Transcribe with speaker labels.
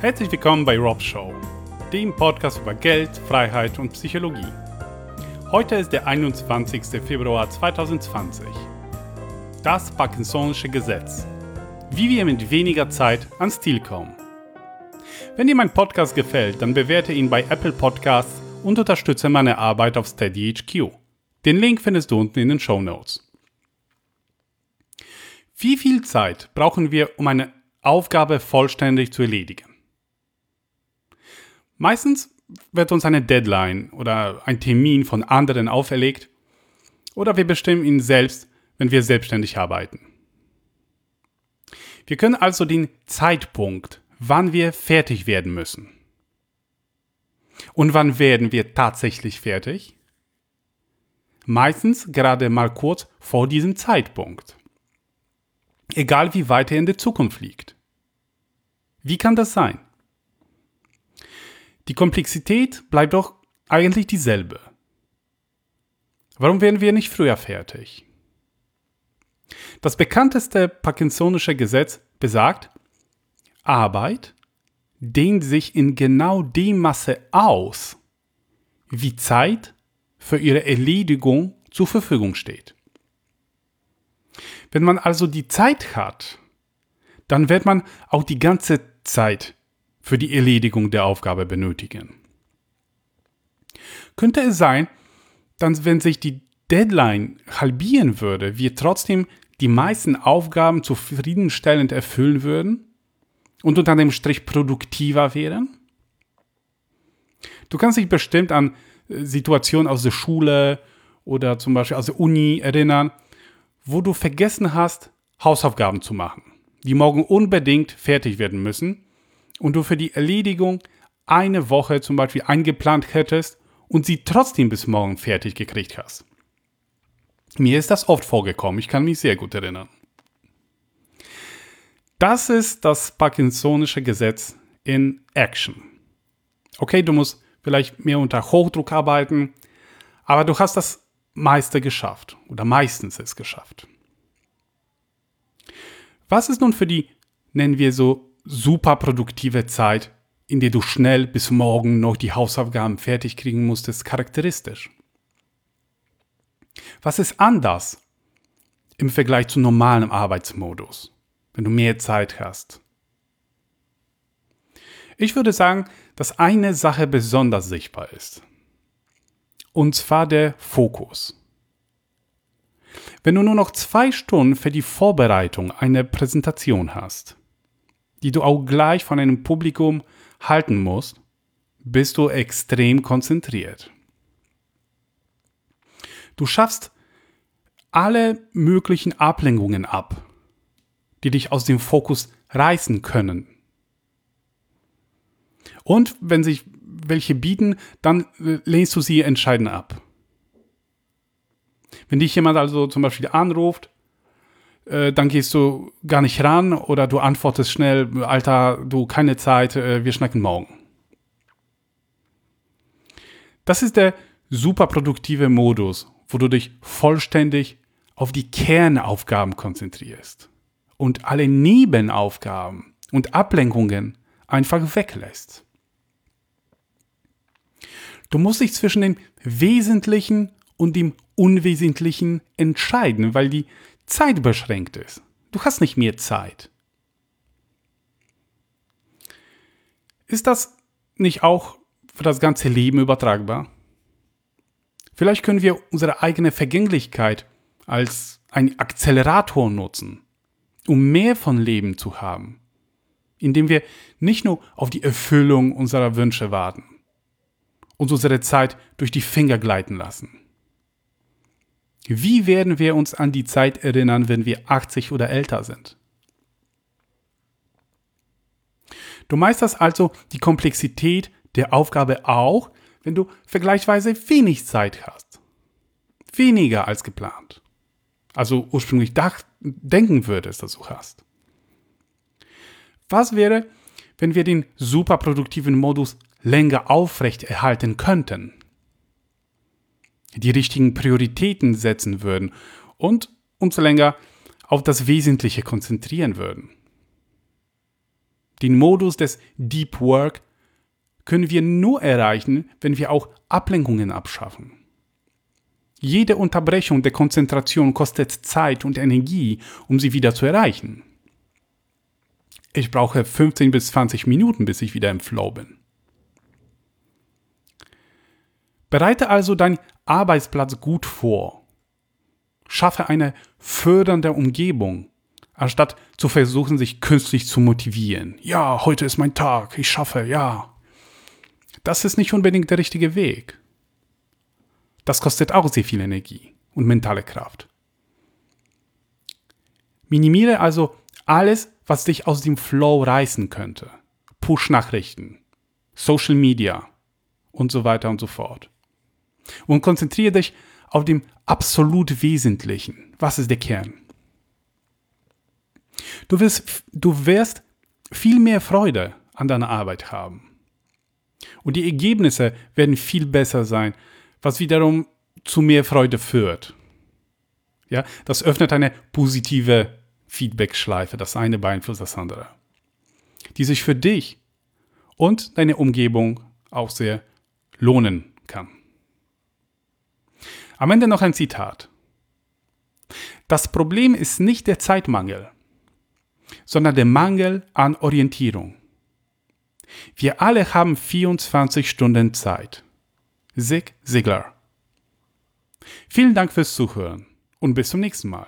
Speaker 1: Herzlich willkommen bei Rob Show, dem Podcast über Geld, Freiheit und Psychologie. Heute ist der 21. Februar 2020. Das Parkinsonische Gesetz. Wie wir mit weniger Zeit ans Ziel kommen. Wenn dir mein Podcast gefällt, dann bewerte ihn bei Apple Podcasts und unterstütze meine Arbeit auf SteadyHQ. Den Link findest du unten in den Show Notes. Wie viel Zeit brauchen wir, um eine Aufgabe vollständig zu erledigen? Meistens wird uns eine Deadline oder ein Termin von anderen auferlegt oder wir bestimmen ihn selbst, wenn wir selbstständig arbeiten. Wir können also den Zeitpunkt, wann wir fertig werden müssen. Und wann werden wir tatsächlich fertig? Meistens gerade mal kurz vor diesem Zeitpunkt. Egal wie weit er in der Zukunft liegt. Wie kann das sein? Die Komplexität bleibt doch eigentlich dieselbe. Warum werden wir nicht früher fertig? Das bekannteste Parkinsonische Gesetz besagt, Arbeit dehnt sich in genau dem Masse aus, wie Zeit für ihre Erledigung zur Verfügung steht. Wenn man also die Zeit hat, dann wird man auch die ganze Zeit für die Erledigung der Aufgabe benötigen. Könnte es sein, dass wenn sich die Deadline halbieren würde, wir trotzdem die meisten Aufgaben zufriedenstellend erfüllen würden und unter dem Strich produktiver wären? Du kannst dich bestimmt an äh, Situationen aus der Schule oder zum Beispiel aus der Uni erinnern, wo du vergessen hast, Hausaufgaben zu machen, die morgen unbedingt fertig werden müssen und du für die Erledigung eine Woche zum Beispiel eingeplant hättest und sie trotzdem bis morgen fertig gekriegt hast. Mir ist das oft vorgekommen, ich kann mich sehr gut erinnern. Das ist das Parkinsonische Gesetz in Action. Okay, du musst vielleicht mehr unter Hochdruck arbeiten, aber du hast das meiste geschafft oder meistens es geschafft. Was ist nun für die, nennen wir so, super produktive Zeit, in der du schnell bis morgen noch die Hausaufgaben fertig kriegen musstest, charakteristisch? Was ist anders im Vergleich zu normalem Arbeitsmodus, wenn du mehr Zeit hast? Ich würde sagen, dass eine Sache besonders sichtbar ist. Und zwar der Fokus. Wenn du nur noch zwei Stunden für die Vorbereitung einer Präsentation hast, die du auch gleich von einem Publikum halten musst, bist du extrem konzentriert. Du schaffst alle möglichen Ablenkungen ab, die dich aus dem Fokus reißen können. Und wenn sich welche bieten, dann äh, lehnst du sie entscheidend ab. Wenn dich jemand also zum Beispiel anruft äh, dann gehst du gar nicht ran oder du antwortest schnell, Alter, du keine Zeit, äh, wir schnacken morgen. Das ist der superproduktive Modus, wo du dich vollständig auf die Kernaufgaben konzentrierst und alle Nebenaufgaben und Ablenkungen einfach weglässt. Du musst dich zwischen dem Wesentlichen und dem Unwesentlichen entscheiden, weil die Zeit beschränkt ist. Du hast nicht mehr Zeit. Ist das nicht auch für das ganze Leben übertragbar? Vielleicht können wir unsere eigene Vergänglichkeit als ein Akzelerator nutzen, um mehr von Leben zu haben, indem wir nicht nur auf die Erfüllung unserer Wünsche warten und unsere Zeit durch die Finger gleiten lassen. Wie werden wir uns an die Zeit erinnern, wenn wir 80 oder älter sind? Du meisterst also die Komplexität der Aufgabe auch, wenn du vergleichsweise wenig Zeit hast. Weniger als geplant. Also ursprünglich denken würdest, dass du hast. Was wäre, wenn wir den superproduktiven Modus länger aufrecht erhalten könnten? Die richtigen Prioritäten setzen würden und uns länger auf das Wesentliche konzentrieren würden. Den Modus des Deep Work können wir nur erreichen, wenn wir auch Ablenkungen abschaffen. Jede Unterbrechung der Konzentration kostet Zeit und Energie, um sie wieder zu erreichen. Ich brauche 15 bis 20 Minuten, bis ich wieder im Flow bin. Bereite also deinen Arbeitsplatz gut vor. Schaffe eine fördernde Umgebung, anstatt zu versuchen, sich künstlich zu motivieren. Ja, heute ist mein Tag, ich schaffe, ja. Das ist nicht unbedingt der richtige Weg. Das kostet auch sehr viel Energie und mentale Kraft. Minimiere also alles, was dich aus dem Flow reißen könnte. Push-Nachrichten, Social Media und so weiter und so fort. Und konzentriere dich auf dem absolut Wesentlichen. Was ist der Kern? Du wirst, du wirst viel mehr Freude an deiner Arbeit haben. Und die Ergebnisse werden viel besser sein, was wiederum zu mehr Freude führt. Ja, das öffnet eine positive Feedback-Schleife. Das eine beeinflusst das andere. Die sich für dich und deine Umgebung auch sehr lohnen kann. Am Ende noch ein Zitat. Das Problem ist nicht der Zeitmangel, sondern der Mangel an Orientierung. Wir alle haben 24 Stunden Zeit. Zig Ziglar. Vielen Dank fürs Zuhören und bis zum nächsten Mal.